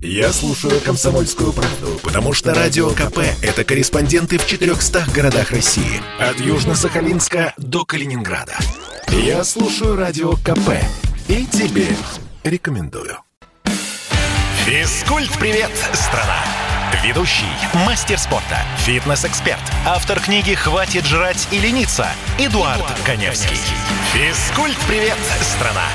Я слушаю «Комсомольскую правду», потому что «Радио КП» — это корреспонденты в 400 городах России. От Южно-Сахалинска до Калининграда. Я слушаю «Радио КП» и тебе рекомендую. Физкульт-привет, страна! Ведущий, мастер спорта, фитнес-эксперт, автор книги «Хватит жрать и лениться» Эдуард, Эдуард Коневский. Физкульт-привет, страна!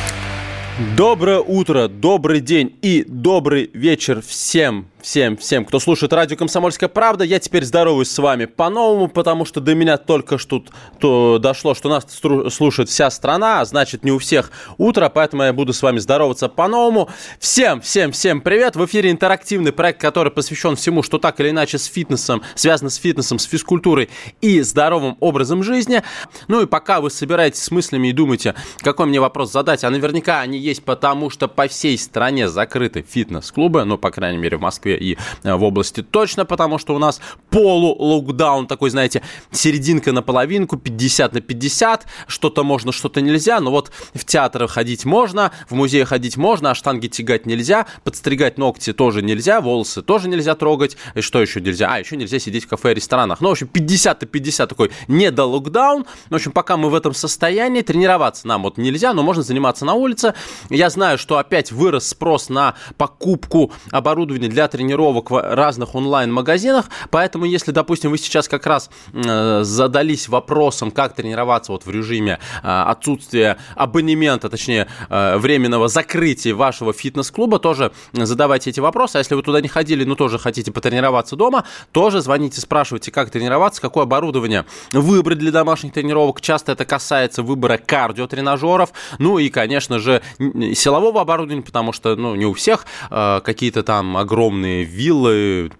Доброе утро, добрый день и добрый вечер всем всем, всем, кто слушает радио «Комсомольская правда». Я теперь здороваюсь с вами по-новому, потому что до меня только что то дошло, что нас слушает вся страна, а значит, не у всех утро, поэтому я буду с вами здороваться по-новому. Всем, всем, всем привет! В эфире интерактивный проект, который посвящен всему, что так или иначе с фитнесом, связано с фитнесом, с физкультурой и здоровым образом жизни. Ну и пока вы собираетесь с мыслями и думаете, какой мне вопрос задать, а наверняка они есть, потому что по всей стране закрыты фитнес-клубы, ну, по крайней мере, в Москве Москве и э, в области точно, потому что у нас полу-локдаун такой, знаете, серединка на половинку, 50 на 50, что-то можно, что-то нельзя, но вот в театр ходить можно, в музей ходить можно, а штанги тягать нельзя, подстригать ногти тоже нельзя, волосы тоже нельзя трогать, и что еще нельзя? А, еще нельзя сидеть в кафе и ресторанах. Ну, в общем, 50 на 50 такой не до локдаун. В общем, пока мы в этом состоянии, тренироваться нам вот нельзя, но можно заниматься на улице. Я знаю, что опять вырос спрос на покупку оборудования для тренировок тренировок в разных онлайн-магазинах. Поэтому, если, допустим, вы сейчас как раз э, задались вопросом, как тренироваться вот в режиме э, отсутствия абонемента, точнее, э, временного закрытия вашего фитнес-клуба, тоже задавайте эти вопросы. А если вы туда не ходили, но тоже хотите потренироваться дома, тоже звоните, спрашивайте, как тренироваться, какое оборудование выбрать для домашних тренировок. Часто это касается выбора кардиотренажеров, ну и, конечно же, силового оборудования, потому что, ну, не у всех какие-то там огромные виллы,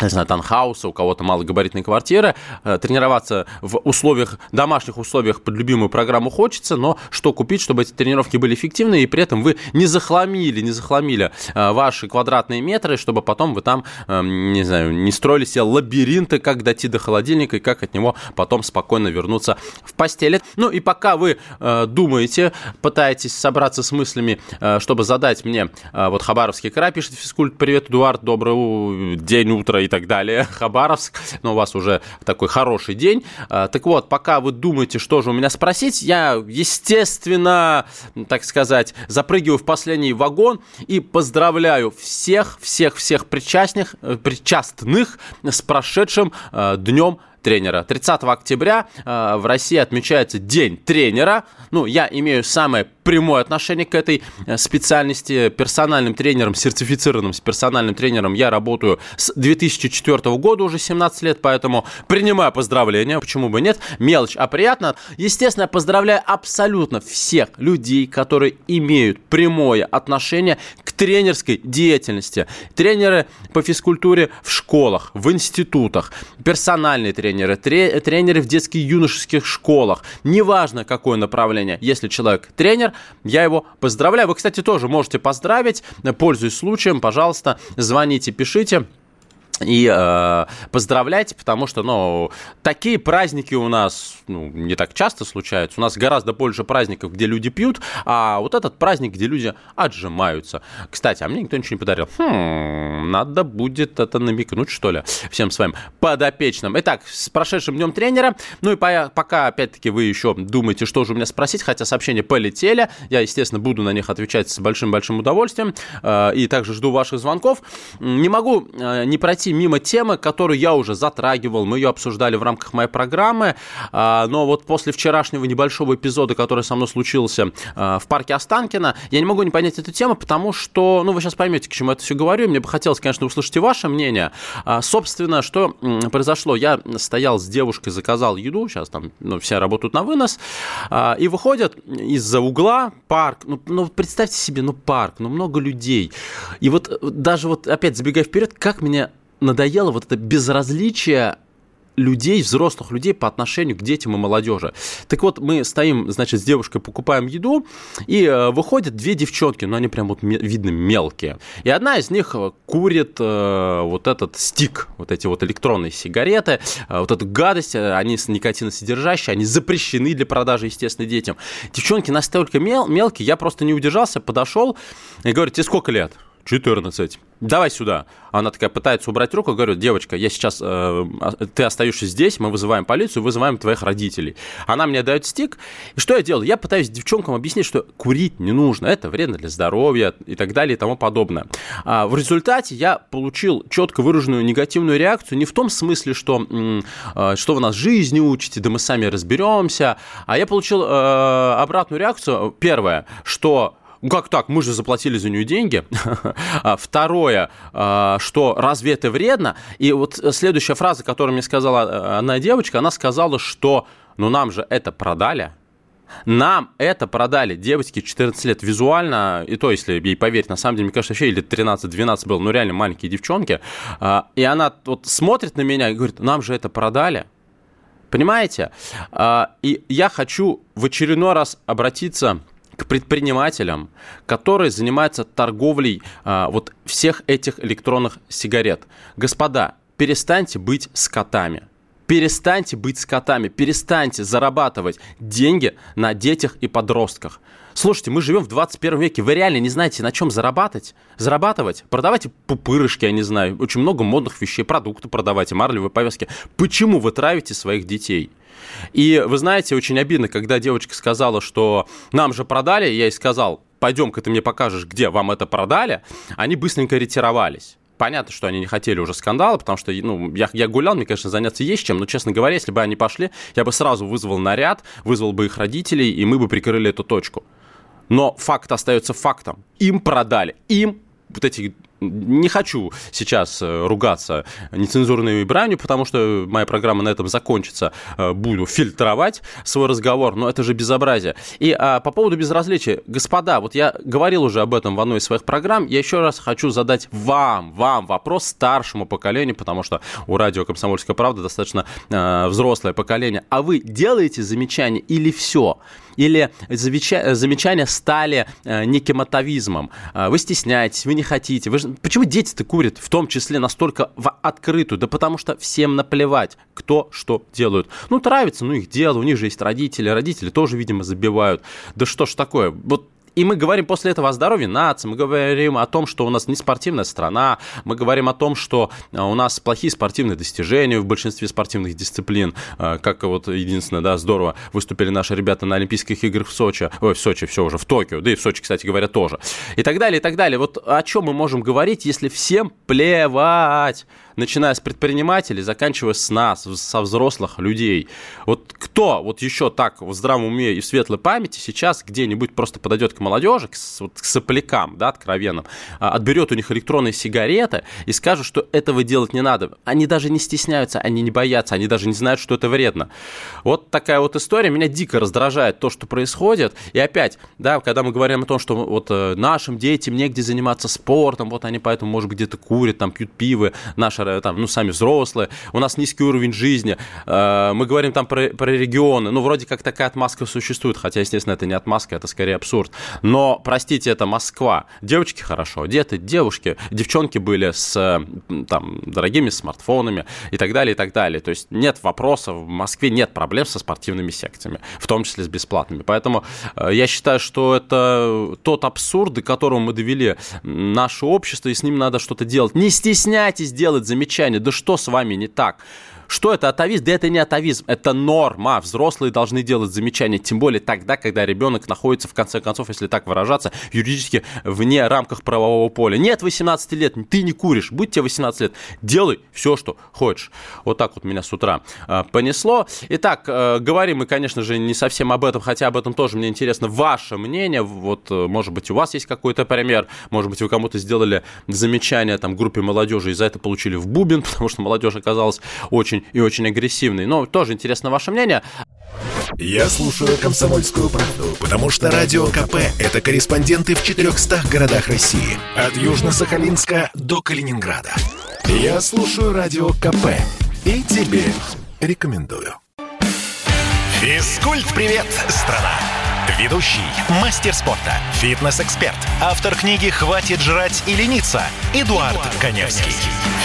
не знаю, танхауса, у кого-то малогабаритные квартиры. Э, тренироваться в условиях, домашних условиях под любимую программу хочется, но что купить, чтобы эти тренировки были эффективны, и при этом вы не захламили, не захламили э, ваши квадратные метры, чтобы потом вы там, эм, не знаю, не строили себе лабиринты, как дойти до холодильника и как от него потом спокойно вернуться в постели. Ну и пока вы э, думаете, пытаетесь собраться с мыслями, чтобы задать мне, вот Хабаровский край пишет физкульт, привет, Эдуард, добрый день, утро и так далее, Хабаровск, но у вас уже такой хороший день. А, так вот, пока вы думаете, что же у меня спросить, я, естественно, так сказать, запрыгиваю в последний вагон и поздравляю всех, всех, всех причастных, э, причастных с прошедшим э, днем тренера. 30 октября э, в России отмечается День тренера. Ну, я имею самое прямое отношение к этой э, специальности. Персональным тренером, сертифицированным персональным тренером я работаю с 2004 года, уже 17 лет, поэтому принимаю поздравления, почему бы нет. Мелочь, а приятно. Естественно, я поздравляю абсолютно всех людей, которые имеют прямое отношение тренерской деятельности. Тренеры по физкультуре в школах, в институтах, персональные тренеры, тренеры в детских юношеских школах. Неважно, какое направление. Если человек тренер, я его поздравляю. Вы, кстати, тоже можете поздравить. Пользуясь случаем, пожалуйста, звоните, пишите и э, поздравляйте, потому что, ну, такие праздники у нас ну, не так часто случаются. У нас гораздо больше праздников, где люди пьют, а вот этот праздник, где люди отжимаются. Кстати, а мне никто ничего не подарил. Хм, надо будет это намекнуть, что ли, всем своим подопечным. Итак, с прошедшим днем тренера. Ну и пока, опять-таки, вы еще думаете, что же у меня спросить, хотя сообщения полетели, я, естественно, буду на них отвечать с большим-большим удовольствием. Э, и также жду ваших звонков. Не могу э, не пройти пройти мимо темы, которую я уже затрагивал, мы ее обсуждали в рамках моей программы, а, но вот после вчерашнего небольшого эпизода, который со мной случился а, в парке Останкина, я не могу не понять эту тему, потому что, ну, вы сейчас поймете, к чему я это все говорю, мне бы хотелось, конечно, услышать и ваше мнение. А, собственно, что произошло? Я стоял с девушкой, заказал еду, сейчас там ну, все работают на вынос, и выходят из-за угла парк, ну, ну, представьте себе, ну, парк, ну, много людей, и вот даже вот опять забегая вперед, как меня надоело вот это безразличие людей, взрослых людей по отношению к детям и молодежи. Так вот, мы стоим, значит, с девушкой покупаем еду, и э, выходят две девчонки, но они прям вот видно мелкие. И одна из них э, курит э, вот этот стик, вот эти вот электронные сигареты, э, вот эту гадость, э, они никотиносодержащие, они запрещены для продажи, естественно, детям. Девчонки настолько мел, мелкие, я просто не удержался, подошел и говорю, тебе сколько лет? 14. Давай сюда. Она такая пытается убрать руку, говорю, девочка, я сейчас, э, ты остаешься здесь, мы вызываем полицию, вызываем твоих родителей. Она мне дает стик, и что я делаю? Я пытаюсь девчонкам объяснить, что курить не нужно, это вредно для здоровья и так далее и тому подобное. А в результате я получил четко выраженную негативную реакцию не в том смысле, что, э, что вы нас жизни учите, да мы сами разберемся, а я получил э, обратную реакцию. Первое, что ну как так, мы же заплатили за нее деньги. А второе, а, что разве это вредно? И вот следующая фраза, которую мне сказала э, одна девочка, она сказала, что ну нам же это продали. Нам это продали девочки 14 лет визуально, и то, если ей поверить, на самом деле, мне кажется, вообще или 13-12 было, ну реально маленькие девчонки, а, и она вот смотрит на меня и говорит, нам же это продали, понимаете? И я хочу в очередной раз обратиться к предпринимателям, которые занимаются торговлей а, вот всех этих электронных сигарет. Господа, перестаньте быть скотами. Перестаньте быть скотами, перестаньте зарабатывать деньги на детях и подростках. Слушайте, мы живем в 21 веке, вы реально не знаете, на чем зарабатывать? Зарабатывать? Продавайте пупырышки, я не знаю, очень много модных вещей, продукты продавайте, марлевые повязки. Почему вы травите своих детей? И вы знаете, очень обидно, когда девочка сказала, что нам же продали, я ей сказал, пойдем-ка ты мне покажешь, где вам это продали, они быстренько ретировались понятно, что они не хотели уже скандала, потому что, ну, я, я гулял, мне, конечно, заняться есть чем, но, честно говоря, если бы они пошли, я бы сразу вызвал наряд, вызвал бы их родителей, и мы бы прикрыли эту точку. Но факт остается фактом. Им продали, им вот эти не хочу сейчас э, ругаться нецензурной бранью, потому что моя программа на этом закончится. Э, буду фильтровать свой разговор, но это же безобразие. И а, по поводу безразличия, господа, вот я говорил уже об этом в одной из своих программ, я еще раз хочу задать вам, вам вопрос старшему поколению, потому что у радио «Комсомольская правда» достаточно э, взрослое поколение. А вы делаете замечания или все? или замечания стали э, неким атовизмом. Э, вы стесняетесь, вы не хотите. Вы же... Почему дети-то курят, в том числе настолько в открытую? Да потому что всем наплевать, кто что делают. Ну, нравится, ну, их дело, у них же есть родители, родители тоже, видимо, забивают. Да что ж такое? Вот и мы говорим после этого о здоровье нации, мы говорим о том, что у нас не спортивная страна, мы говорим о том, что э, у нас плохие спортивные достижения в большинстве спортивных дисциплин, э, как вот единственное, да, здорово выступили наши ребята на Олимпийских играх в Сочи, ой, в Сочи, все уже, в Токио, да и в Сочи, кстати говоря, тоже. И так далее, и так далее. Вот о чем мы можем говорить, если всем плевать? Начиная с предпринимателей, заканчивая с нас, со взрослых людей. Вот кто вот еще так в здравом уме и в светлой памяти сейчас где-нибудь просто подойдет к молодежи, к, вот, к соплякам, да, откровенным, а, отберет у них электронные сигареты и скажет, что этого делать не надо. Они даже не стесняются, они не боятся, они даже не знают, что это вредно. Вот такая вот история. Меня дико раздражает то, что происходит. И опять, да, когда мы говорим о том, что вот э, нашим детям негде заниматься спортом, вот они поэтому, может где-то курят, там, пьют пиво, наша там, ну, сами взрослые, у нас низкий уровень жизни, э, мы говорим там про, про регионы, ну, вроде как такая отмазка существует, хотя, естественно, это не отмазка, это скорее абсурд. Но, простите, это Москва. Девочки хорошо одеты, девушки, девчонки были с, там, дорогими смартфонами и так далее, и так далее. То есть нет вопросов, в Москве нет проблем со спортивными секциями, в том числе с бесплатными. Поэтому э, я считаю, что это тот абсурд, до которого мы довели наше общество, и с ним надо что-то делать. Не стесняйтесь делать замечания. Да что с вами не так? Что это атовизм? Да это не атовизм, это норма. Взрослые должны делать замечания, тем более тогда, когда ребенок находится, в конце концов, если так выражаться, юридически вне рамках правового поля. Нет 18 лет, ты не куришь, будь тебе 18 лет, делай все, что хочешь. Вот так вот меня с утра э, понесло. Итак, э, говорим мы, конечно же, не совсем об этом, хотя об этом тоже мне интересно ваше мнение. Вот, э, может быть, у вас есть какой-то пример, может быть, вы кому-то сделали замечание там группе молодежи и за это получили в бубен, потому что молодежь оказалась очень очень и очень агрессивный. Но тоже интересно ваше мнение. Я слушаю «Комсомольскую правду», потому что «Радио КП» — это корреспонденты в 400 городах России. От Южно-Сахалинска до Калининграда. Я слушаю «Радио КП» и тебе рекомендую. Физкульт-привет, страна! Ведущий, мастер спорта, фитнес-эксперт, автор книги «Хватит жрать и лениться» Эдуард, Эдуард Коневский.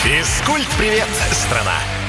Физкульт-привет, страна!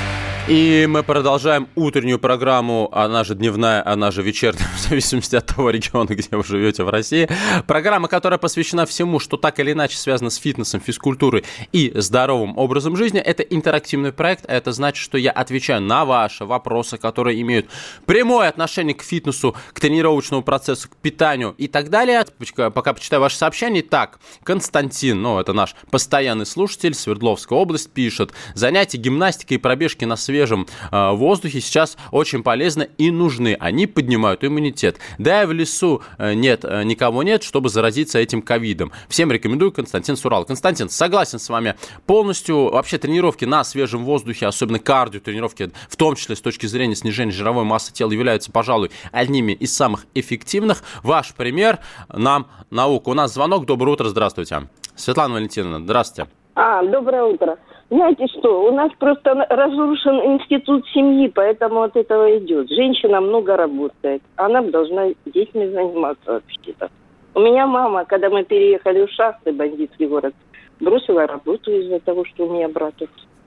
И мы продолжаем утреннюю программу, она же дневная, она же вечерняя, в зависимости от того региона, где вы живете в России. Программа, которая посвящена всему, что так или иначе связано с фитнесом, физкультурой и здоровым образом жизни. Это интерактивный проект, а это значит, что я отвечаю на ваши вопросы, которые имеют прямое отношение к фитнесу, к тренировочному процессу, к питанию и так далее. Пока почитаю ваши сообщения. Так, Константин, ну, это наш постоянный слушатель, Свердловская область, пишет. Занятия гимнастикой и пробежки на свет свежем э, воздухе сейчас очень полезны и нужны. Они поднимают иммунитет. Да и в лесу э, нет, э, никого нет, чтобы заразиться этим ковидом. Всем рекомендую Константин Сурал. Константин, согласен с вами полностью. Вообще тренировки на свежем воздухе, особенно кардио тренировки, в том числе с точки зрения снижения жировой массы тела, являются, пожалуй, одними из самых эффективных. Ваш пример нам наука. У нас звонок. Доброе утро, здравствуйте. Светлана Валентиновна, здравствуйте. А, доброе утро. Знаете что, у нас просто разрушен институт семьи, поэтому от этого идет. Женщина много работает, она должна детьми заниматься вообще-то. У меня мама, когда мы переехали в Шахты, бандитский город, бросила работу из-за того, что у меня брат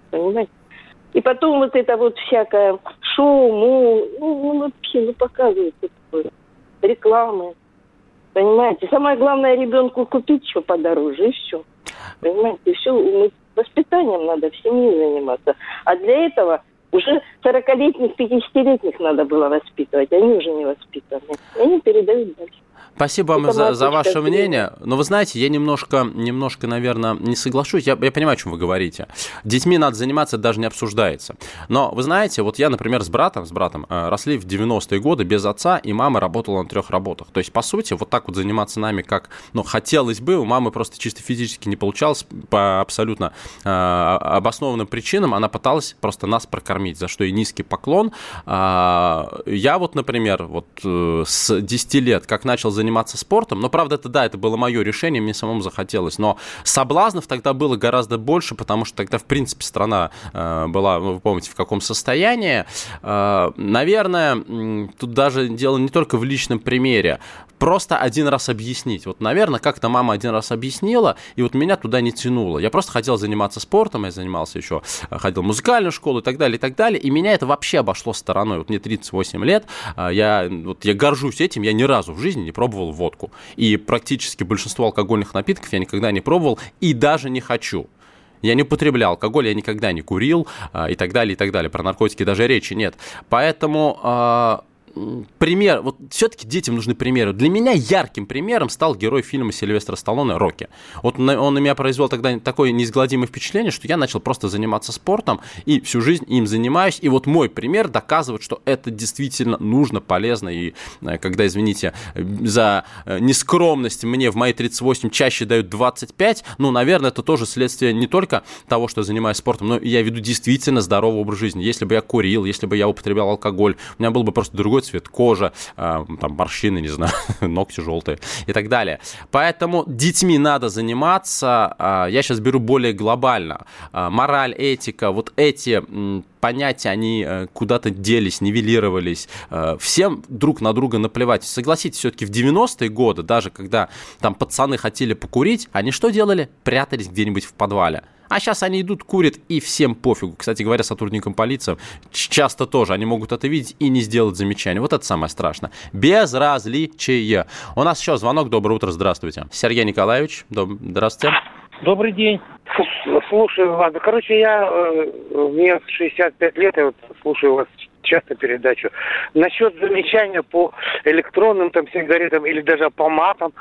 понимаете? И потом вот это вот всякое шоу, му, ну, ну вообще, ну показывают такое, рекламы, понимаете? Самое главное ребенку купить что подороже, и все. Понимаете, все, мы Воспитанием надо в семье заниматься. А для этого уже 40-летних, 50-летних надо было воспитывать. Они уже не воспитаны. И они передают дальше. Спасибо вам за, за ваше мнение. Но вы знаете, я немножко, немножко, наверное, не соглашусь. Я, я понимаю, о чем вы говорите. Детьми надо заниматься, это даже не обсуждается. Но вы знаете, вот я, например, с братом, с братом э, росли в 90-е годы без отца, и мама работала на трех работах. То есть, по сути, вот так вот заниматься нами, как ну, хотелось бы, у мамы просто чисто физически не получалось по абсолютно э, обоснованным причинам. Она пыталась просто нас прокормить, за что и низкий поклон. Э, я вот, например, вот э, с 10 лет, как начал заниматься заниматься спортом. Но, правда, это да, это было мое решение, мне самому захотелось. Но соблазнов тогда было гораздо больше, потому что тогда, в принципе, страна э, была, ну, вы помните, в каком состоянии. Э, наверное, тут даже дело не только в личном примере просто один раз объяснить. Вот, наверное, как-то мама один раз объяснила, и вот меня туда не тянуло. Я просто хотел заниматься спортом, я занимался еще, э, ходил в музыкальную школу и так далее, и так далее, и меня это вообще обошло стороной. Вот мне 38 лет, э, я, вот, я горжусь этим, я ни разу в жизни не пробовал водку. И практически большинство алкогольных напитков я никогда не пробовал и даже не хочу. Я не употреблял алкоголь, я никогда не курил э, и так далее, и так далее. Про наркотики даже речи нет. Поэтому э, пример, вот все-таки детям нужны примеры. Для меня ярким примером стал герой фильма Сильвестра Сталлоне «Рокки». Вот он на меня произвел тогда такое неизгладимое впечатление, что я начал просто заниматься спортом и всю жизнь им занимаюсь. И вот мой пример доказывает, что это действительно нужно, полезно. И э, когда, извините, за э, нескромность мне в мои 38 чаще дают 25, ну, наверное, это тоже следствие не только того, что я занимаюсь спортом, но я веду действительно здоровый образ жизни. Если бы я курил, если бы я употреблял алкоголь, у меня был бы просто другой цвет кожи, а, там морщины, не знаю, ногти желтые и так далее. Поэтому детьми надо заниматься. А, я сейчас беру более глобально. А, мораль, этика, вот эти понятия, они э, куда-то делись, нивелировались. Всем друг на друга наплевать. Согласитесь, все-таки в 90-е годы, даже когда там пацаны хотели покурить, они что делали? Прятались где-нибудь в подвале. А сейчас они идут, курят, и всем пофигу. Кстати говоря, сотрудникам полиции часто тоже они могут это видеть и не сделать замечания. Вот это самое страшное. Безразличие. У нас еще звонок. Доброе утро, здравствуйте. Сергей Николаевич, доб... здравствуйте. Добрый день. Слушаю вас. Короче, я, э, мне 65 лет, я вот слушаю вас часто передачу. Насчет замечания по электронным там сигаретам или даже по матам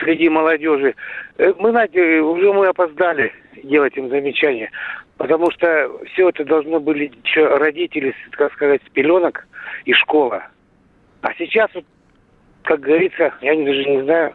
среди молодежи. Э, мы, знаете, уже мы опоздали делать им замечания. Потому что все это должно были родители, как сказать, с пеленок и школа. А сейчас, как говорится, я даже не знаю,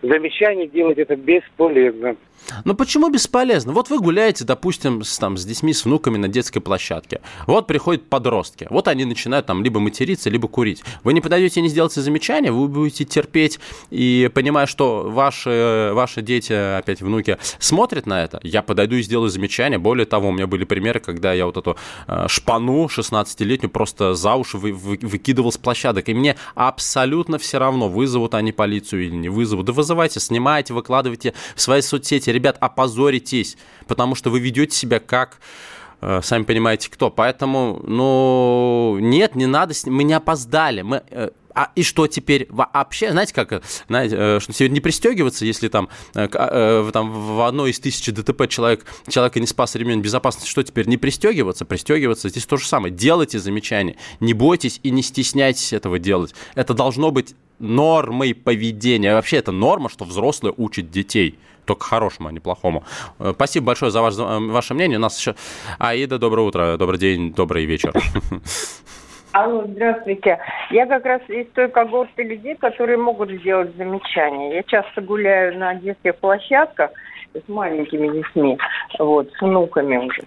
замечания делать это бесполезно. Ну почему бесполезно? Вот вы гуляете, допустим, с, там, с детьми, с внуками на детской площадке. Вот приходят подростки. Вот они начинают там либо материться, либо курить. Вы не подойдете и не сделаете замечания, вы будете терпеть и понимая, что ваши, ваши дети, опять внуки, смотрят на это, я подойду и сделаю замечание. Более того, у меня были примеры, когда я вот эту э, шпану 16-летнюю просто за уши вы, вы, выкидывал с площадок. И мне абсолютно все равно, вызовут они полицию или не вызовут. Да вызывайте, снимайте, выкладывайте в свои соцсети ребят, опозоритесь, потому что вы ведете себя как э, сами понимаете кто. Поэтому, ну, нет, не надо, мы не опоздали. Мы, э, а и что теперь вообще, знаете, как, знаете, э, что теперь не пристегиваться, если там, э, там в одной из тысячи ДТП человек, человека не спас ремень безопасности, что теперь не пристегиваться? Пристегиваться здесь то же самое. Делайте замечания, не бойтесь и не стесняйтесь этого делать. Это должно быть нормой поведения. Вообще это норма, что взрослые учат детей. Только хорошему, а не плохому. Спасибо большое за ваше, ваше мнение. У нас еще... Аида, доброе утро, добрый день, добрый вечер. Алло, здравствуйте. Я как раз из той когорты людей, которые могут сделать замечания. Я часто гуляю на детских площадках с маленькими детьми, вот, с внуками уже.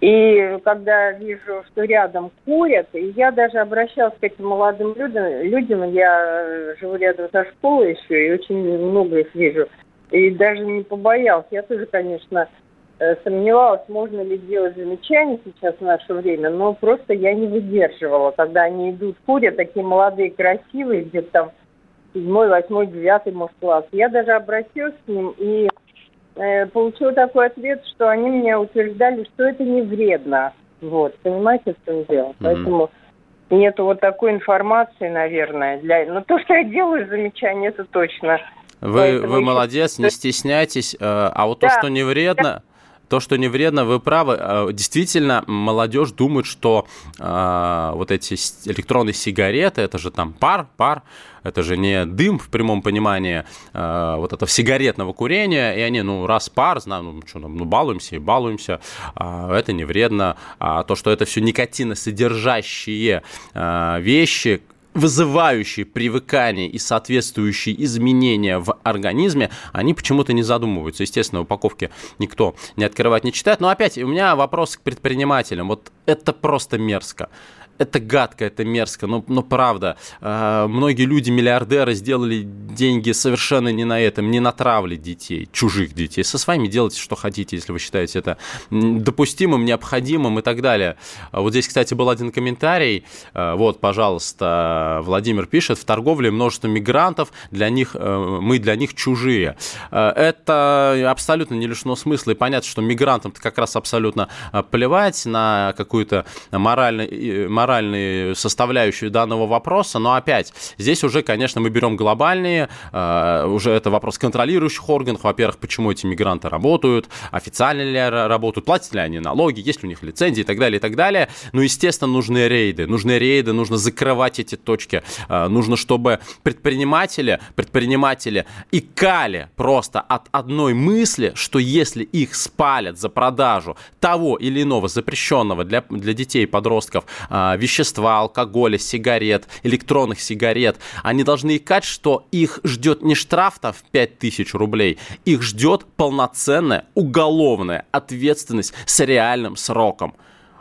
И когда вижу, что рядом курят, и я даже обращалась к этим молодым людям, людям я живу рядом со школой еще, и очень много их вижу, и даже не побоялась. Я тоже, конечно, Э, сомневалась, можно ли делать замечания сейчас в наше время, но просто я не выдерживала, когда они идут, курят, такие молодые, красивые, где-то там седьмой, восьмой, девятый, может, класс. Я даже обратилась к ним и э, получила такой ответ, что они мне утверждали, что это не вредно. Вот, понимаете, в чем дело? Mm-hmm. Поэтому нету вот такой информации, наверное, для... Но то, что я делаю замечания, это точно. Вы, вы молодец, не стесняйтесь. Э, а вот да. то, что не вредно, то, что не вредно, вы правы. А, действительно, молодежь думает, что э, вот эти электронные сигареты, это же там пар, пар, это же не дым в прямом понимании э, вот этого сигаретного курения, и они, ну, раз пар, знаю, ну, что, ну, балуемся и балуемся, э, это не вредно. А то, что это все никотиносодержащие э, вещи, вызывающие привыкание и соответствующие изменения в организме, они почему-то не задумываются. Естественно, упаковки никто не открывает, не читает. Но опять, у меня вопрос к предпринимателям. Вот это просто мерзко это гадко, это мерзко, но, но правда. Э, многие люди, миллиардеры, сделали деньги совершенно не на этом, не на травле детей, чужих детей. Со своими делайте, что хотите, если вы считаете это допустимым, необходимым и так далее. А вот здесь, кстати, был один комментарий. Э, вот, пожалуйста, Владимир пишет, в торговле множество мигрантов, для них, э, мы для них чужие. Э, это абсолютно не лишено смысла, и понятно, что мигрантам-то как раз абсолютно э, плевать на какую-то моральную составляющие данного вопроса, но опять, здесь уже, конечно, мы берем глобальные, э, уже это вопрос контролирующих органов, во-первых, почему эти мигранты работают, официально ли работают, платят ли они налоги, есть ли у них лицензии и так далее, и так далее. Ну, естественно, нужны рейды, нужны рейды, нужно закрывать эти точки, э, нужно, чтобы предприниматели, предприниматели икали просто от одной мысли, что если их спалят за продажу того или иного запрещенного для, для детей и подростков э, вещества, алкоголя, сигарет, электронных сигарет, они должны икать, что их ждет не штраф там в 5000 рублей, их ждет полноценная уголовная ответственность с реальным сроком.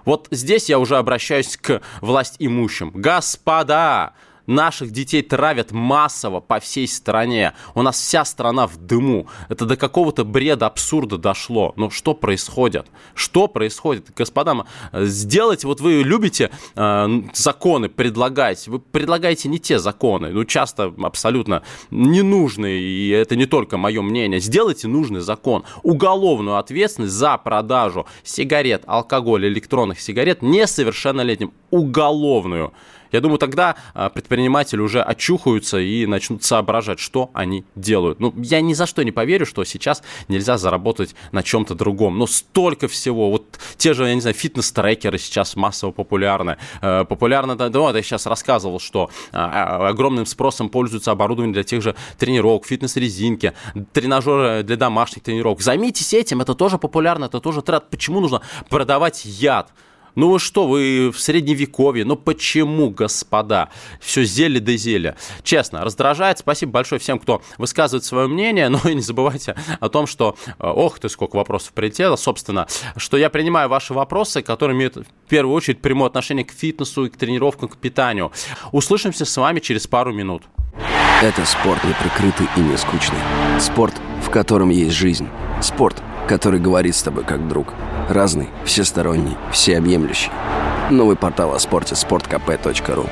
Вот здесь я уже обращаюсь к власть имущим. Господа, Наших детей травят массово по всей стране. У нас вся страна в дыму. Это до какого-то бреда, абсурда дошло. Ну что происходит? Что происходит? Господа, сделайте, вот вы любите э, законы предлагать. Вы предлагаете не те законы. Ну часто абсолютно ненужные. И это не только мое мнение. Сделайте нужный закон. Уголовную ответственность за продажу сигарет, алкоголя, электронных сигарет несовершеннолетним. Уголовную. Я думаю, тогда а, предприниматели уже очухаются и начнут соображать, что они делают. Ну, я ни за что не поверю, что сейчас нельзя заработать на чем-то другом. Но столько всего. Вот те же, я не знаю, фитнес-трекеры сейчас массово популярны. Э, популярно, да, да, я сейчас рассказывал, что а, а, огромным спросом пользуются оборудование для тех же тренировок, фитнес-резинки, тренажеры для домашних тренировок. Займитесь этим, это тоже популярно, это тоже тренд. Почему нужно продавать яд? Ну вы что, вы в средневековье, ну почему, господа? Все зелье да зелье. Честно, раздражает. Спасибо большое всем, кто высказывает свое мнение, но и не забывайте о том, что, э, ох ты, сколько вопросов прилетело, собственно, что я принимаю ваши вопросы, которые имеют в первую очередь прямое отношение к фитнесу и к тренировкам, к питанию. Услышимся с вами через пару минут. Это спорт неприкрытый и не скучный. Спорт, в котором есть жизнь. Спорт, который говорит с тобой как друг. Разный, всесторонний, всеобъемлющий. Новый портал о спорте – sportkp.ru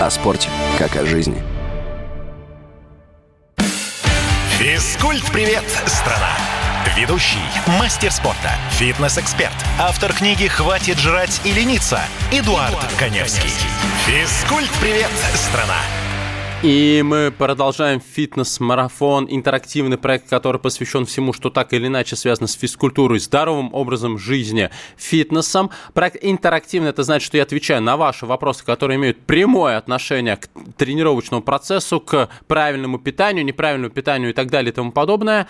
О спорте, как о жизни. Физкульт-привет, страна! Ведущий, мастер спорта, фитнес-эксперт, автор книги «Хватит жрать и лениться» Эдуард, Эдуард Коневский. Физкульт-привет, страна! И мы продолжаем фитнес-марафон, интерактивный проект, который посвящен всему, что так или иначе связано с физкультурой, здоровым образом жизни, фитнесом. Проект интерактивный, это значит, что я отвечаю на ваши вопросы, которые имеют прямое отношение к тренировочному процессу, к правильному питанию, неправильному питанию и так далее и тому подобное.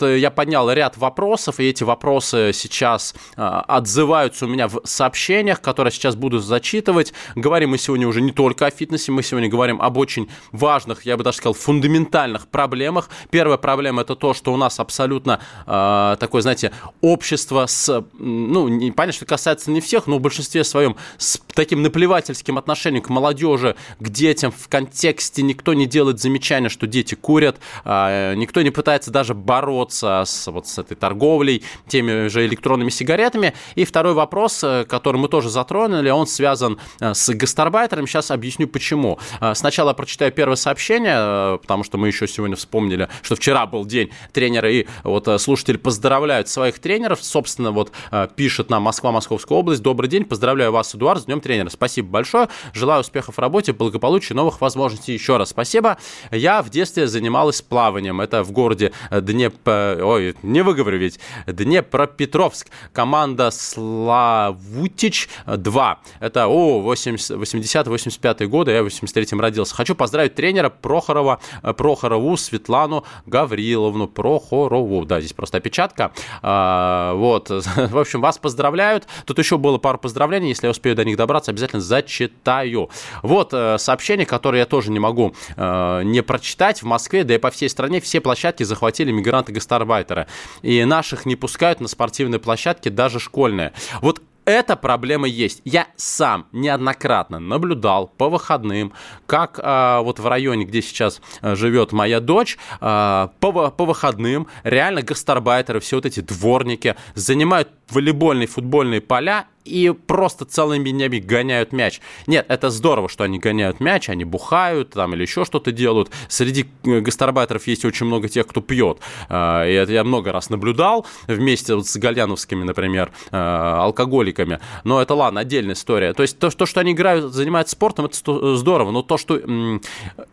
Я поднял ряд вопросов, и эти вопросы сейчас а, отзываются у меня в сообщениях, которые сейчас буду зачитывать. Говорим мы сегодня уже не только о фитнесе, мы сегодня говорим об очень важных, я бы даже сказал, фундаментальных проблемах. Первая проблема это то, что у нас абсолютно э, такое, знаете, общество с, ну, не понятно, что касается не всех, но в большинстве своем с таким наплевательским отношением к молодежи, к детям в контексте никто не делает замечания, что дети курят, э, никто не пытается даже бороться с, вот, с этой торговлей, теми же электронными сигаретами. И второй вопрос, э, который мы тоже затронули, он связан э, с гастарбайтерами. Сейчас объясню почему. Э, сначала прочитаю первое сообщение, э, потому что мы еще сегодня вспомнили, что вчера был день тренера, и вот э, слушатели поздравляют своих тренеров. Собственно, вот э, пишет нам Москва, Московская область. Добрый день, поздравляю вас, Эдуард, с Днем тренера. Спасибо большое. Желаю успехов в работе, благополучия, новых возможностей. Еще раз спасибо. Я в детстве занималась плаванием. Это в городе Днеп... Ой, не выговорю ведь. Днепропетровск. Команда Славутич 2. Это, о, 80-85 годы, я в 83-м родился. Хочу поздравить поздравить тренера Прохорова, э, Прохорову Светлану Гавриловну. Прохорову, да, здесь просто опечатка. А, вот, в общем, вас поздравляют. Тут еще было пару поздравлений, если я успею до них добраться, обязательно зачитаю. Вот э, сообщение, которое я тоже не могу э, не прочитать. В Москве, да и по всей стране, все площадки захватили мигранты-гастарбайтеры. И наших не пускают на спортивные площадки, даже школьные. Вот эта проблема есть. Я сам неоднократно наблюдал по выходным, как э, вот в районе, где сейчас э, живет моя дочь, э, по, по выходным реально гастарбайтеры, все вот эти дворники занимают волейбольные, футбольные поля и просто целыми днями гоняют мяч. Нет, это здорово, что они гоняют мяч, они бухают там или еще что-то делают. Среди э, гастарбайтеров есть очень много тех, кто пьет. А, и это я много раз наблюдал вместе вот с гальяновскими, например, а, алкоголиками. Но это ладно, отдельная история. То есть то, то что они играют, занимаются спортом, это здорово. Но то, что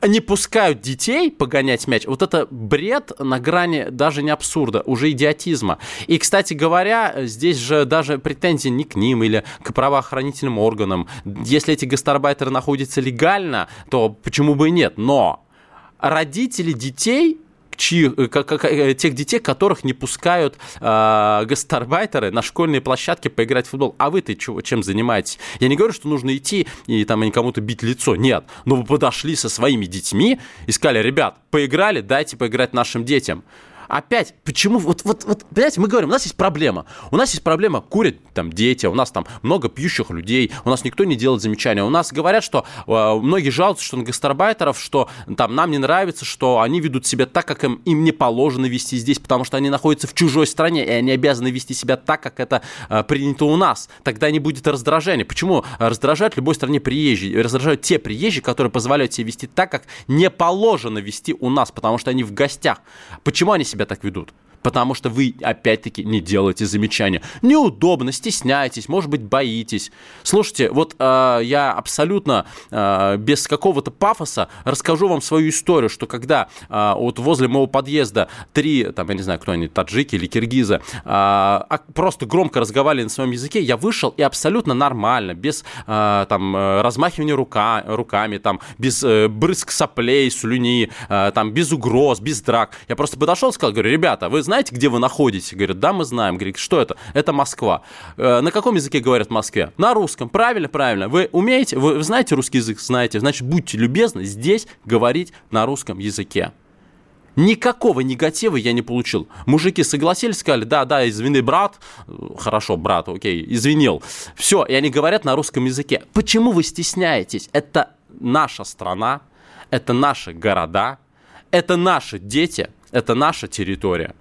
они пускают детей погонять мяч, вот это бред на грани даже не абсурда, уже идиотизма. И, кстати говоря, здесь же даже претензии не к ним или к правоохранительным органам. Если эти гастарбайтеры находятся легально, то почему бы и нет? Но родители детей чьи, как, как, э, тех детей, которых не пускают э, гастарбайтеры на школьные площадки поиграть в футбол. А вы-то чем занимаетесь? Я не говорю, что нужно идти и там кому-то бить лицо. Нет. Но вы подошли со своими детьми и сказали, ребят, поиграли, дайте поиграть нашим детям опять, почему, вот, вот, вот, понимаете, мы говорим, у нас есть проблема. У нас есть проблема, курят там дети, у нас там много пьющих людей, у нас никто не делает замечания. У нас говорят, что э, многие жалуются, что на гастарбайтеров, что там нам не нравится, что они ведут себя так, как им, им не положено вести здесь, потому что они находятся в чужой стране, и они обязаны вести себя так, как это э, принято у нас. Тогда не будет раздражения. Почему раздражают в любой стране приезжие? Раздражают те приезжие, которые позволяют себе вести так, как не положено вести у нас, потому что они в гостях. Почему они себя так ведут потому что вы, опять-таки, не делаете замечания. Неудобно, стесняетесь, может быть, боитесь. Слушайте, вот э, я абсолютно э, без какого-то пафоса расскажу вам свою историю, что когда э, вот возле моего подъезда три, там, я не знаю, кто они, таджики или киргизы, э, просто громко разговаривали на своем языке, я вышел и абсолютно нормально, без э, там размахивания рука, руками, там, без э, брызг соплей, слюни, э, там, без угроз, без драк. Я просто подошел и сказал, говорю, ребята, вы знаете, знаете, где вы находитесь? Говорят, да, мы знаем. Говорит, что это? Это Москва. Э, на каком языке говорят в Москве? На русском. Правильно, правильно. Вы умеете, вы знаете русский язык? Знаете. Значит, будьте любезны здесь говорить на русском языке. Никакого негатива я не получил. Мужики согласились, сказали, да, да, извини, брат. Хорошо, брат, окей, извинил. Все, и они говорят на русском языке. Почему вы стесняетесь? Это наша страна, это наши города, это наши дети, это наша территория.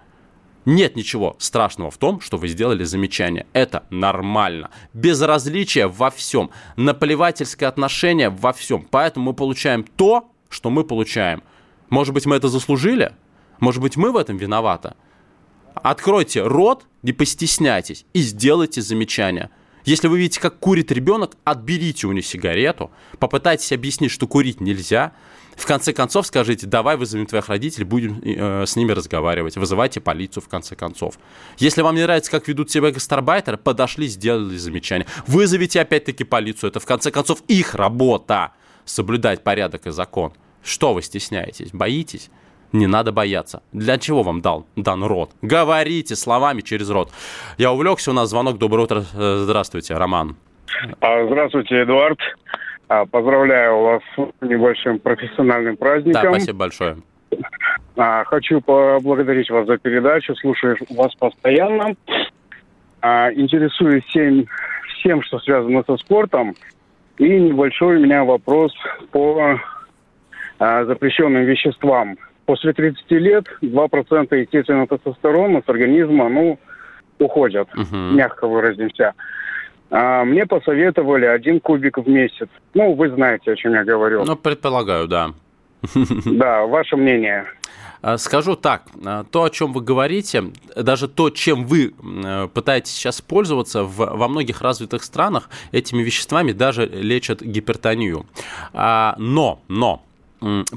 Нет ничего страшного в том, что вы сделали замечание. Это нормально. Безразличие во всем. Наплевательское отношение во всем. Поэтому мы получаем то, что мы получаем. Может быть, мы это заслужили? Может быть, мы в этом виноваты? Откройте рот, не постесняйтесь и сделайте замечание. Если вы видите, как курит ребенок, отберите у него сигарету, попытайтесь объяснить, что курить нельзя. В конце концов скажите, давай вызовем твоих родителей, будем э, с ними разговаривать, вызывайте полицию в конце концов. Если вам не нравится, как ведут себя гастарбайтеры, подошли, сделали замечание. Вызовите опять-таки полицию, это в конце концов их работа соблюдать порядок и закон. Что вы стесняетесь, боитесь? Не надо бояться. Для чего вам дал дан рот? Говорите словами через рот. Я увлекся, у нас звонок. Доброе утро. Э, здравствуйте, Роман. А, здравствуйте, Эдуард. А, поздравляю вас с небольшим профессиональным праздником. Да, спасибо большое. А, хочу поблагодарить вас за передачу. Слушаю вас постоянно. Интересуюсь всем, всем, что связано со спортом. И небольшой у меня вопрос по запрещенным веществам после 30 лет 2% естественного тестостерона с организма, ну, уходят, угу. мягко выразимся. А, мне посоветовали один кубик в месяц. Ну, вы знаете, о чем я говорю. Ну, предполагаю, да. Да, ваше мнение. А, скажу так, а, то, о чем вы говорите, даже то, чем вы пытаетесь сейчас пользоваться, в, во многих развитых странах этими веществами даже лечат гипертонию. Но, но,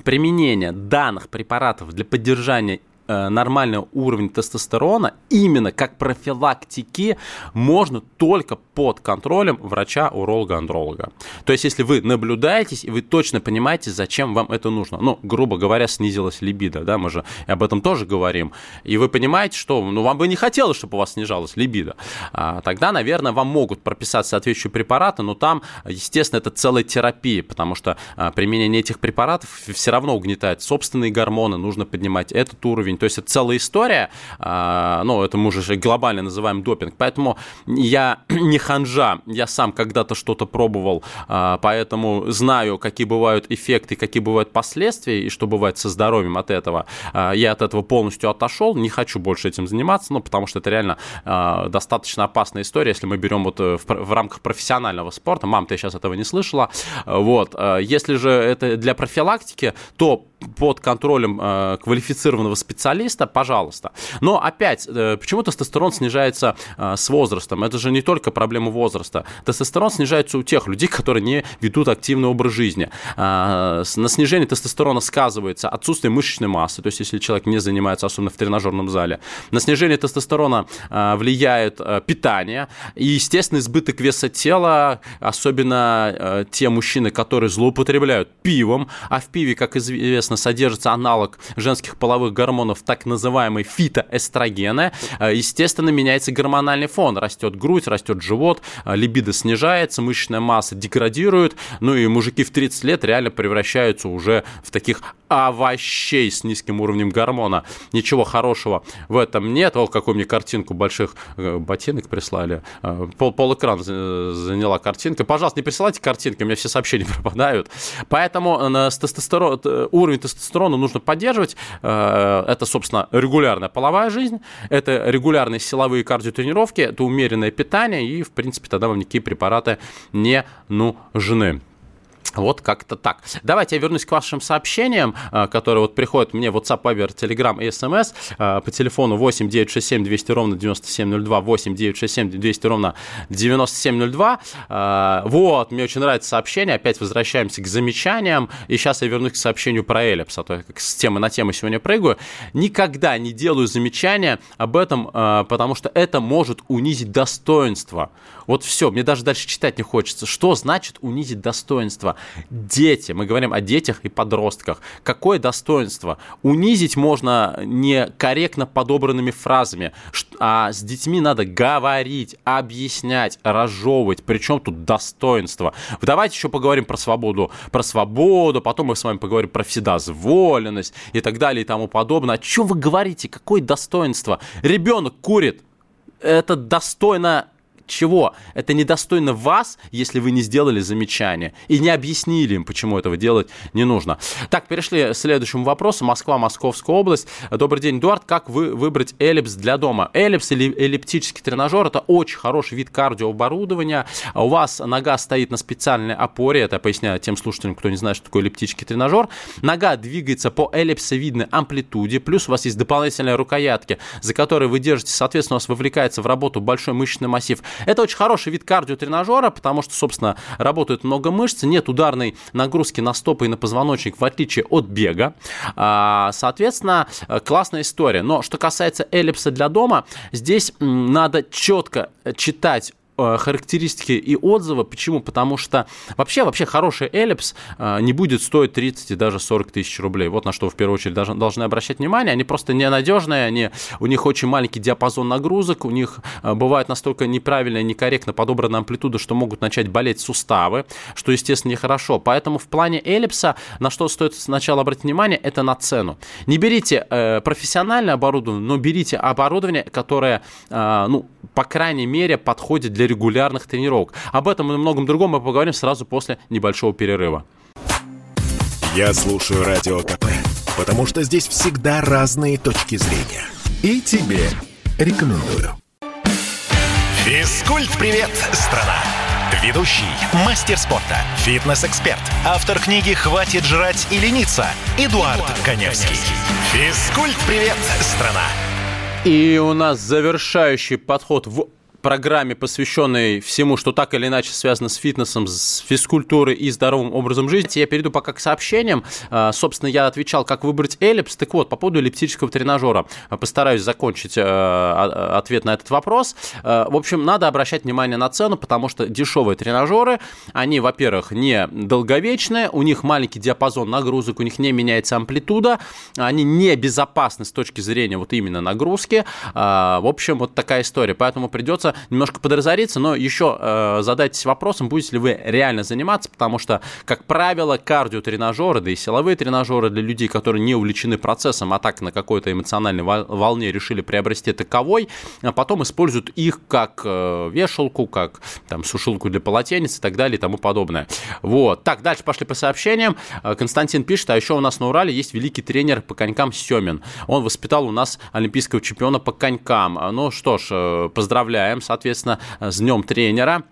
применение данных препаратов для поддержания Э, нормальный уровень тестостерона именно как профилактики можно только под контролем врача-уролога-андролога. То есть, если вы наблюдаетесь, и вы точно понимаете, зачем вам это нужно. Ну, грубо говоря, снизилась либидо, да, мы же об этом тоже говорим. И вы понимаете, что ну, вам бы не хотелось, чтобы у вас снижалась либидо. А, тогда, наверное, вам могут прописать соответствующие препараты, но там, естественно, это целая терапия, потому что а, применение этих препаратов все равно угнетает собственные гормоны, нужно поднимать этот уровень, уровень. То есть это целая история, а, ну, это мы уже глобально называем допинг. Поэтому я не ханжа, я сам когда-то что-то пробовал, а, поэтому знаю, какие бывают эффекты, какие бывают последствия, и что бывает со здоровьем от этого. А, я от этого полностью отошел, не хочу больше этим заниматься, ну, потому что это реально достаточно опасная история, если мы берем вот э, в, в рамках профессионального спорта. Мам, ты сейчас этого не слышала. Вот. Если же это для профилактики, то под контролем э, квалифицированного специалиста, пожалуйста. Но опять, э, почему тестостерон снижается э, с возрастом? Это же не только проблема возраста. Тестостерон снижается у тех людей, которые не ведут активный образ жизни. Э, на снижение тестостерона сказывается отсутствие мышечной массы, то есть если человек не занимается, особенно в тренажерном зале. На снижение тестостерона э, влияет э, питание и, естественно, избыток веса тела, особенно э, те мужчины, которые злоупотребляют пивом, а в пиве, как известно, соответственно, содержится аналог женских половых гормонов, так называемые фитоэстрогены. Э, естественно, меняется гормональный фон. Растет грудь, растет живот, э, либидо снижается, мышечная масса деградирует. Ну и мужики в 30 лет реально превращаются уже в таких овощей с низким уровнем гормона. Ничего хорошего в этом нет. О, какую мне картинку больших э, ботинок прислали. Пол, пол экрана заняла картинка. Пожалуйста, не присылайте картинки, у меня все сообщения пропадают. Поэтому с тестостерон, уровень уровень тестостерона нужно поддерживать. Э, это, собственно, регулярная половая жизнь, это регулярные силовые кардиотренировки, это умеренное питание, и, в принципе, тогда вам никакие препараты не нужны. Вот как-то так. Давайте я вернусь к вашим сообщениям, э, которые вот приходят мне в WhatsApp, Viber, Telegram и SMS э, по телефону 8 967 200 ровно 9702, 8 967 200 ровно 9702. Э, вот, мне очень нравится сообщение, опять возвращаемся к замечаниям, и сейчас я вернусь к сообщению про эллипс, а то я с темы на тему сегодня прыгаю. Никогда не делаю замечания об этом, потому что это может унизить достоинство. Вот все, мне даже дальше читать не хочется. Что значит унизить достоинство? Дети, мы говорим о детях и подростках. Какое достоинство? Унизить можно некорректно подобранными фразами, а с детьми надо говорить, объяснять, разжевывать. Причем тут достоинство? Давайте еще поговорим про свободу, про свободу, потом мы с вами поговорим про вседозволенность и так далее и тому подобное. О чем вы говорите? Какое достоинство? Ребенок курит. Это достойно чего? Это недостойно вас, если вы не сделали замечание и не объяснили им, почему этого делать не нужно. Так, перешли к следующему вопросу. Москва, Московская область. Добрый день, Эдуард. Как вы выбрать эллипс для дома? Эллипс или эллиптический тренажер – это очень хороший вид кардиооборудования. У вас нога стоит на специальной опоре. Это поясняю тем слушателям, кто не знает, что такое эллиптический тренажер. Нога двигается по эллипсовидной амплитуде. Плюс у вас есть дополнительные рукоятки, за которые вы держите. Соответственно, у вас вовлекается в работу большой мышечный массив. Это очень хороший вид кардиотренажера, потому что, собственно, работает много мышц, нет ударной нагрузки на стопы и на позвоночник, в отличие от бега. А, соответственно, классная история. Но что касается эллипса для дома, здесь надо четко читать Э, характеристики и отзывы. Почему? Потому что вообще, вообще хороший эллипс э, не будет стоить 30 и даже 40 тысяч рублей. Вот на что в первую очередь должны, должны обращать внимание. Они просто ненадежные, они, у них очень маленький диапазон нагрузок, у них э, бывает настолько неправильно некорректно подобрана амплитуда, что могут начать болеть суставы, что, естественно, нехорошо. Поэтому в плане эллипса, на что стоит сначала обратить внимание, это на цену. Не берите э, профессиональное оборудование, но берите оборудование, которое, э, ну, по крайней мере, подходит для регулярных тренировок. Об этом и многом другом мы поговорим сразу после небольшого перерыва. Я слушаю Радио КП, потому что здесь всегда разные точки зрения. И тебе рекомендую. Физкульт-привет, страна! Ведущий, мастер спорта, фитнес-эксперт, автор книги «Хватит жрать и лениться» Эдуард, Эдуард Коневский. Физкульт-привет, страна! И у нас завершающий подход в программе, посвященной всему, что так или иначе связано с фитнесом, с физкультурой и здоровым образом жизни. Я перейду пока к сообщениям. А, собственно, я отвечал, как выбрать эллипс. Так вот, по поводу эллиптического тренажера. Постараюсь закончить а, ответ на этот вопрос. А, в общем, надо обращать внимание на цену, потому что дешевые тренажеры, они, во-первых, не долговечные, у них маленький диапазон нагрузок, у них не меняется амплитуда, они не безопасны с точки зрения вот именно нагрузки. В общем, вот такая история. Поэтому придется немножко подразориться, но еще э, задайтесь вопросом, будете ли вы реально заниматься, потому что, как правило, кардиотренажеры, да и силовые тренажеры для людей, которые не увлечены процессом, а так на какой-то эмоциональной волне решили приобрести таковой, а потом используют их как э, вешалку, как там сушилку для полотенец и так далее и тому подобное. Вот. Так, дальше пошли по сообщениям. Э, Константин пишет, а еще у нас на Урале есть великий тренер по конькам Семин. Он воспитал у нас олимпийского чемпиона по конькам. Ну что ж, э, поздравляем соответственно, с днем тренера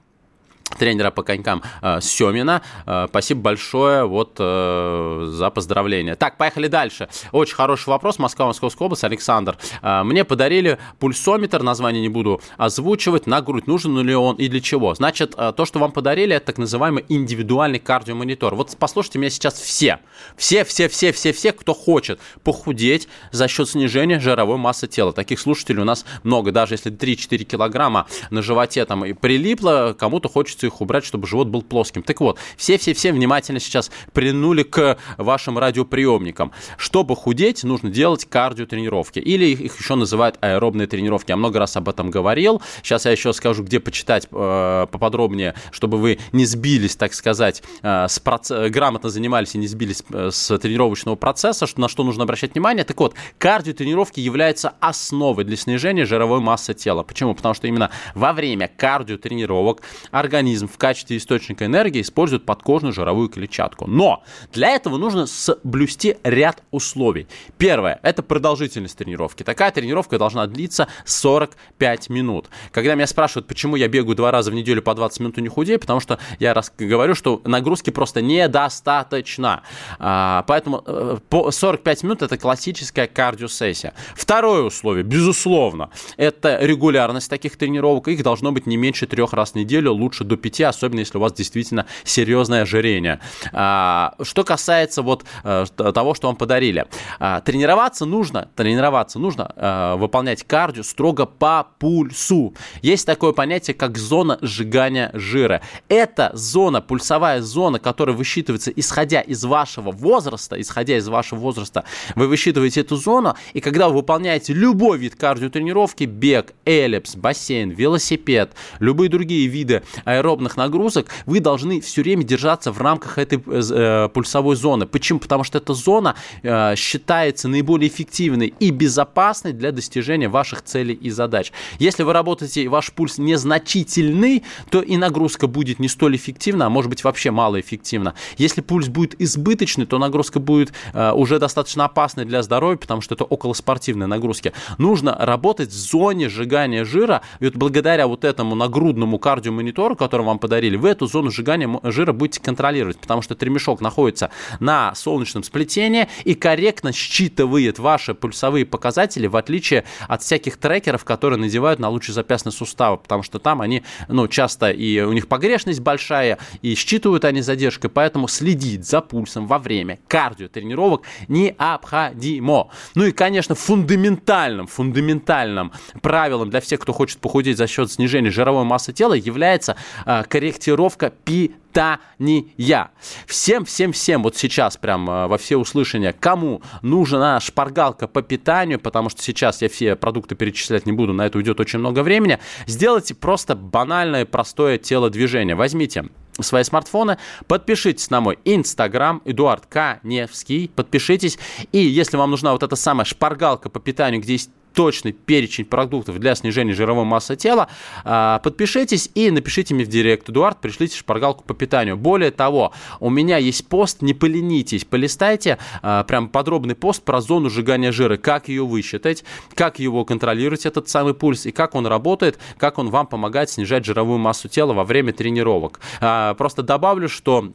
тренера по конькам э, Семина. Э, спасибо большое вот э, за поздравление. Так, поехали дальше. Очень хороший вопрос. Москва, Московская область. Александр. Э, мне подарили пульсометр, название не буду озвучивать, на грудь. Нужен ли он и для чего? Значит, то, что вам подарили, это так называемый индивидуальный кардиомонитор. Вот послушайте меня сейчас все. Все, все, все, все, все, кто хочет похудеть за счет снижения жировой массы тела. Таких слушателей у нас много. Даже если 3-4 килограмма на животе там и прилипло, кому-то хочется хочется их убрать, чтобы живот был плоским. Так вот, все-все-все внимательно сейчас принули к вашим радиоприемникам. Чтобы худеть, нужно делать кардиотренировки. Или их еще называют аэробные тренировки. Я много раз об этом говорил. Сейчас я еще скажу, где почитать э, поподробнее, чтобы вы не сбились, так сказать, э, с проц... грамотно занимались и не сбились э, с тренировочного процесса, что, на что нужно обращать внимание. Так вот, кардиотренировки являются основой для снижения жировой массы тела. Почему? Потому что именно во время кардиотренировок организм организм в качестве источника энергии использует подкожную жировую клетчатку. Но для этого нужно соблюсти ряд условий. Первое – это продолжительность тренировки. Такая тренировка должна длиться 45 минут. Когда меня спрашивают, почему я бегаю два раза в неделю по 20 минут и не худею, потому что я говорю, что нагрузки просто недостаточно. А, поэтому э, по 45 минут – это классическая кардиосессия. Второе условие, безусловно, это регулярность таких тренировок. Их должно быть не меньше трех раз в неделю, лучше до 5, особенно если у вас действительно серьезное ожирение. А, что касается вот э, того, что вам подарили. А, тренироваться нужно, тренироваться нужно, э, выполнять кардио строго по пульсу. Есть такое понятие, как зона сжигания жира. Это зона, пульсовая зона, которая высчитывается исходя из вашего возраста, исходя из вашего возраста, вы высчитываете эту зону, и когда вы выполняете любой вид кардиотренировки, бег, эллипс, бассейн, велосипед, любые другие виды аэробной аэробных нагрузок, вы должны все время держаться в рамках этой э, пульсовой зоны. Почему? Потому что эта зона э, считается наиболее эффективной и безопасной для достижения ваших целей и задач. Если вы работаете и ваш пульс незначительный, то и нагрузка будет не столь эффективна, а может быть вообще малоэффективна. Если пульс будет избыточный, то нагрузка будет э, уже достаточно опасной для здоровья, потому что это околоспортивные нагрузки. Нужно работать в зоне сжигания жира, и вот благодаря вот этому нагрудному кардиомонитору, который вам подарили, вы эту зону сжигания жира будете контролировать, потому что ремешок находится на солнечном сплетении и корректно считывает ваши пульсовые показатели, в отличие от всяких трекеров, которые надевают на лучезапястные суставы, потому что там они, ну, часто и у них погрешность большая, и считывают они задержкой, поэтому следить за пульсом во время кардиотренировок необходимо. Ну и, конечно, фундаментальным, фундаментальным правилом для всех, кто хочет похудеть за счет снижения жировой массы тела, является корректировка питания. Всем, всем, всем вот сейчас прям э, во все услышания, кому нужна шпаргалка по питанию, потому что сейчас я все продукты перечислять не буду, на это уйдет очень много времени, сделайте просто банальное простое телодвижение. Возьмите свои смартфоны, подпишитесь на мой инстаграм, Эдуард Каневский, подпишитесь, и если вам нужна вот эта самая шпаргалка по питанию, где есть точный перечень продуктов для снижения жировой массы тела, а, подпишитесь и напишите мне в директ. Эдуард, пришлите шпаргалку по питанию. Более того, у меня есть пост, не поленитесь, полистайте а, прям подробный пост про зону сжигания жира, как ее высчитать, как его контролировать, этот самый пульс, и как он работает, как он вам помогает снижать жировую массу тела во время тренировок. А, просто добавлю, что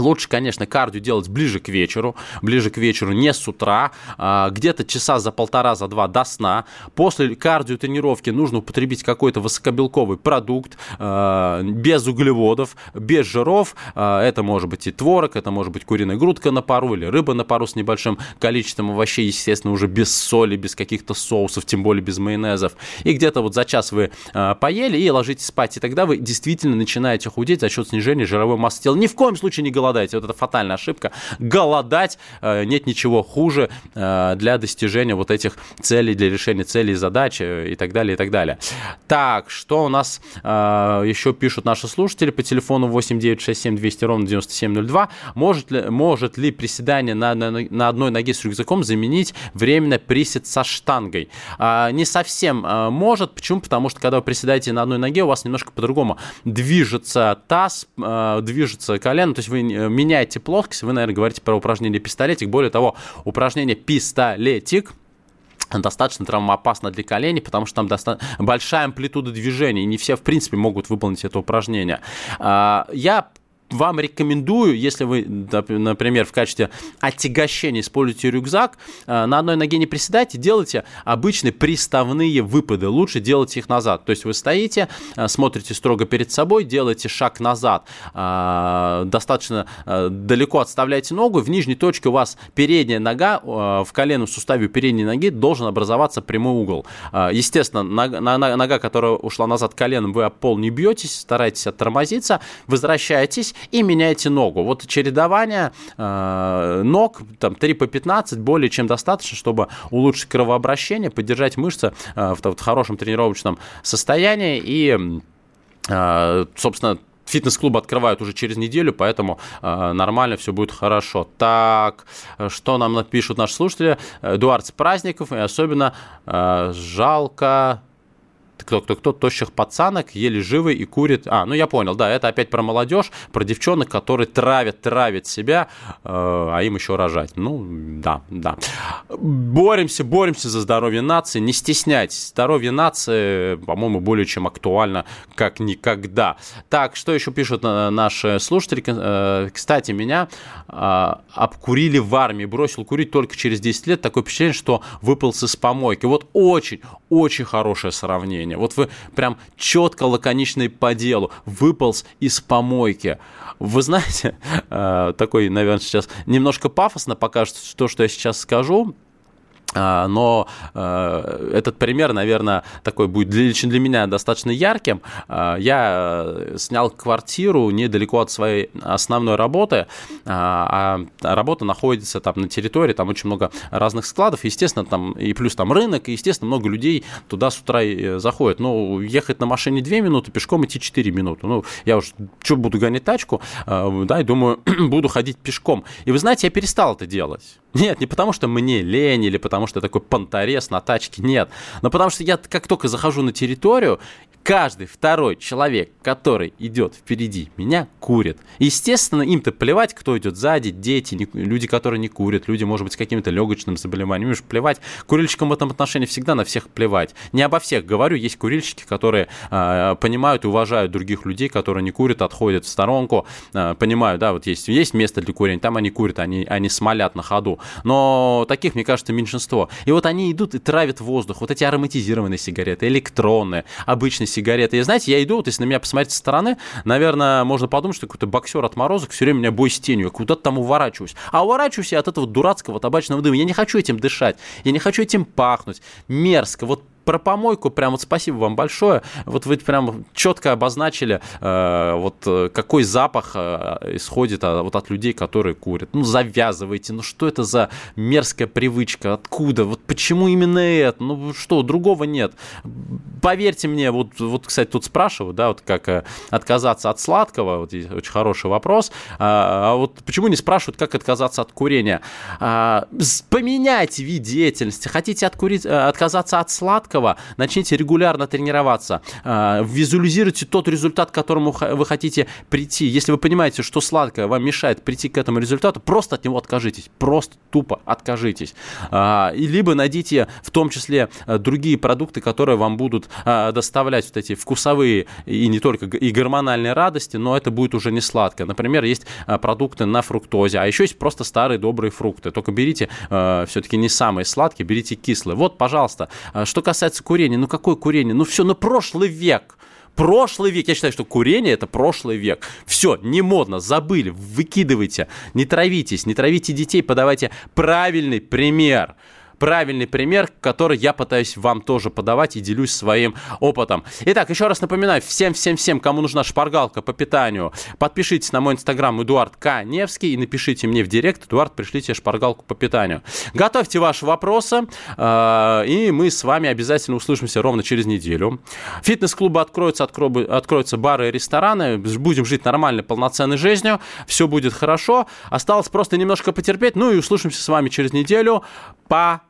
Лучше, конечно, кардио делать ближе к вечеру, ближе к вечеру, не с утра, а, где-то часа за полтора, за два до сна. После кардио тренировки нужно употребить какой-то высокобелковый продукт, а, без углеводов, без жиров. А, это может быть и творог, это может быть куриная грудка на пару или рыба на пару с небольшим количеством овощей, естественно, уже без соли, без каких-то соусов, тем более без майонезов. И где-то вот за час вы поели и ложитесь спать, и тогда вы действительно начинаете худеть за счет снижения жировой массы тела. Ни в коем случае не голодаете. Вот это фатальная ошибка. Голодать э, нет ничего хуже э, для достижения вот этих целей, для решения целей, задач э, и так далее, и так далее. Так, что у нас еще пишут наши слушатели по телефону 8967 200 ровно 9702. Может ли, может ли приседание на, на, на одной ноге с рюкзаком заменить временно присед со штангой? Не совсем может. Почему? Потому что когда вы приседаете на одной ноге, у вас немножко по-другому движется таз, движется колено, то есть вы меняете плоскость, вы, наверное, говорите про упражнение пистолетик. Более того, упражнение пистолетик достаточно травмоопасно для коленей, потому что там достаточно большая амплитуда движения, и не все, в принципе, могут выполнить это упражнение. А, я вам рекомендую, если вы, например, в качестве отягощения используете рюкзак, э, на одной ноге не приседайте, делайте обычные приставные выпады. Лучше делать их назад. То есть вы стоите, э, смотрите строго перед собой, делаете шаг назад, э, достаточно далеко отставляете ногу, в нижней точке у вас передняя нога, в коленном суставе передней ноги должен образоваться прямой угол. Естественно, нога, которая ушла назад коленом, вы об пол не бьетесь, старайтесь оттормозиться, возвращаетесь и меняете ногу. Вот чередование э, ног, там 3 по 15, более чем достаточно, чтобы улучшить кровообращение, поддержать мышцы э, в, в хорошем тренировочном состоянии и, э, собственно, Фитнес-клубы открывают уже через неделю, поэтому э, нормально все будет хорошо. Так, что нам напишут наши слушатели? Эдуард с праздников, и особенно э, жалко кто, кто, кто, тощих пацанок, еле живы и курит. А, ну я понял, да, это опять про молодежь, про девчонок, которые травят, травят себя, э, а им еще рожать. Ну, да, да. Боремся, боремся за здоровье нации, не стесняйтесь. Здоровье нации, по-моему, более чем актуально, как никогда. Так, что еще пишут э, наши слушатели? Э, кстати, меня э, обкурили в армии, бросил курить только через 10 лет. Такое впечатление, что выпался с помойки. Вот очень, очень хорошее сравнение. Вот вы прям четко, лаконичный по делу. Выполз из помойки. Вы знаете, э, такой, наверное, сейчас немножко пафосно покажет то, что я сейчас скажу. А, но э, этот пример, наверное, такой будет лично для меня достаточно ярким. А, я э, снял квартиру недалеко от своей основной работы, а, а работа находится там на территории, там очень много разных складов, естественно, там и плюс там рынок, и, естественно, много людей туда с утра и заходят. Ну, ехать на машине 2 минуты, пешком идти 4 минуты. Ну, я уж что буду гонять тачку, да, и думаю, буду ходить пешком. И вы знаете, я перестал это делать. Нет, не потому что мне лень или потому что я такой понторез на тачке, нет. Но потому что я как только захожу на территорию, каждый второй человек, который идет впереди меня, курит. Естественно, им-то плевать, кто идет сзади, дети, не, люди, которые не курят, люди, может быть, с каким-то легочным заболеванием, им плевать. Курильщикам в этом отношении всегда на всех плевать. Не обо всех говорю, есть курильщики, которые э, понимают и уважают других людей, которые не курят, отходят в сторонку, э, понимают, да, вот есть, есть место для курения, там они курят, они, они смолят на ходу. Но таких, мне кажется, меньшинство. И вот они идут и травят воздух. Вот эти ароматизированные сигареты, электронные, обычные сигареты. И знаете, я иду, вот если на меня посмотреть со стороны, наверное, можно подумать, что какой-то боксер отморозок все время меня бой с тенью, я куда-то там уворачиваюсь. А уворачиваюсь я от этого дурацкого табачного дыма. Я не хочу этим дышать, я не хочу этим пахнуть. Мерзко. Вот про помойку прям вот спасибо вам большое. Вот вы прям четко обозначили, э, вот э, какой запах э, исходит а, вот от людей, которые курят. Ну, завязывайте. Ну, что это за мерзкая привычка? Откуда? Вот почему именно это? Ну, что, другого нет. Поверьте мне, вот, вот кстати, тут спрашивают, да, вот как отказаться от сладкого. Вот очень хороший вопрос. А, а вот почему не спрашивают, как отказаться от курения? А, поменяйте вид деятельности. Хотите откурить, отказаться от сладкого? Сладкого, начните регулярно тренироваться, а, визуализируйте тот результат, к которому вы хотите прийти. Если вы понимаете, что сладкое вам мешает прийти к этому результату, просто от него откажитесь, просто тупо откажитесь. А, и либо найдите в том числе э, другие продукты, которые вам будут доставлять вот эти вкусовые и не только и гормональные радости, но это будет уже не сладкое. Например, есть продукты на фруктозе, а еще есть просто старые добрые фрукты. Только берите э, все-таки не самые сладкие, берите кислые. Вот, пожалуйста. Что касается касается курения, ну какое курение? Ну все, на прошлый век. Прошлый век. Я считаю, что курение это прошлый век. Все, не модно, забыли, выкидывайте, не травитесь, не травите детей, подавайте правильный пример правильный пример, который я пытаюсь вам тоже подавать и делюсь своим опытом. Итак, еще раз напоминаю, всем-всем-всем, кому нужна шпаргалка по питанию, подпишитесь на мой инстаграм Эдуард К. Невский и напишите мне в директ, Эдуард, пришлите шпаргалку по питанию. Готовьте ваши вопросы, э, и мы с вами обязательно услышимся ровно через неделю. Фитнес-клубы откроются, откроются бары и рестораны, будем жить нормальной, полноценной жизнью, все будет хорошо. Осталось просто немножко потерпеть, ну и услышимся с вами через неделю. Пока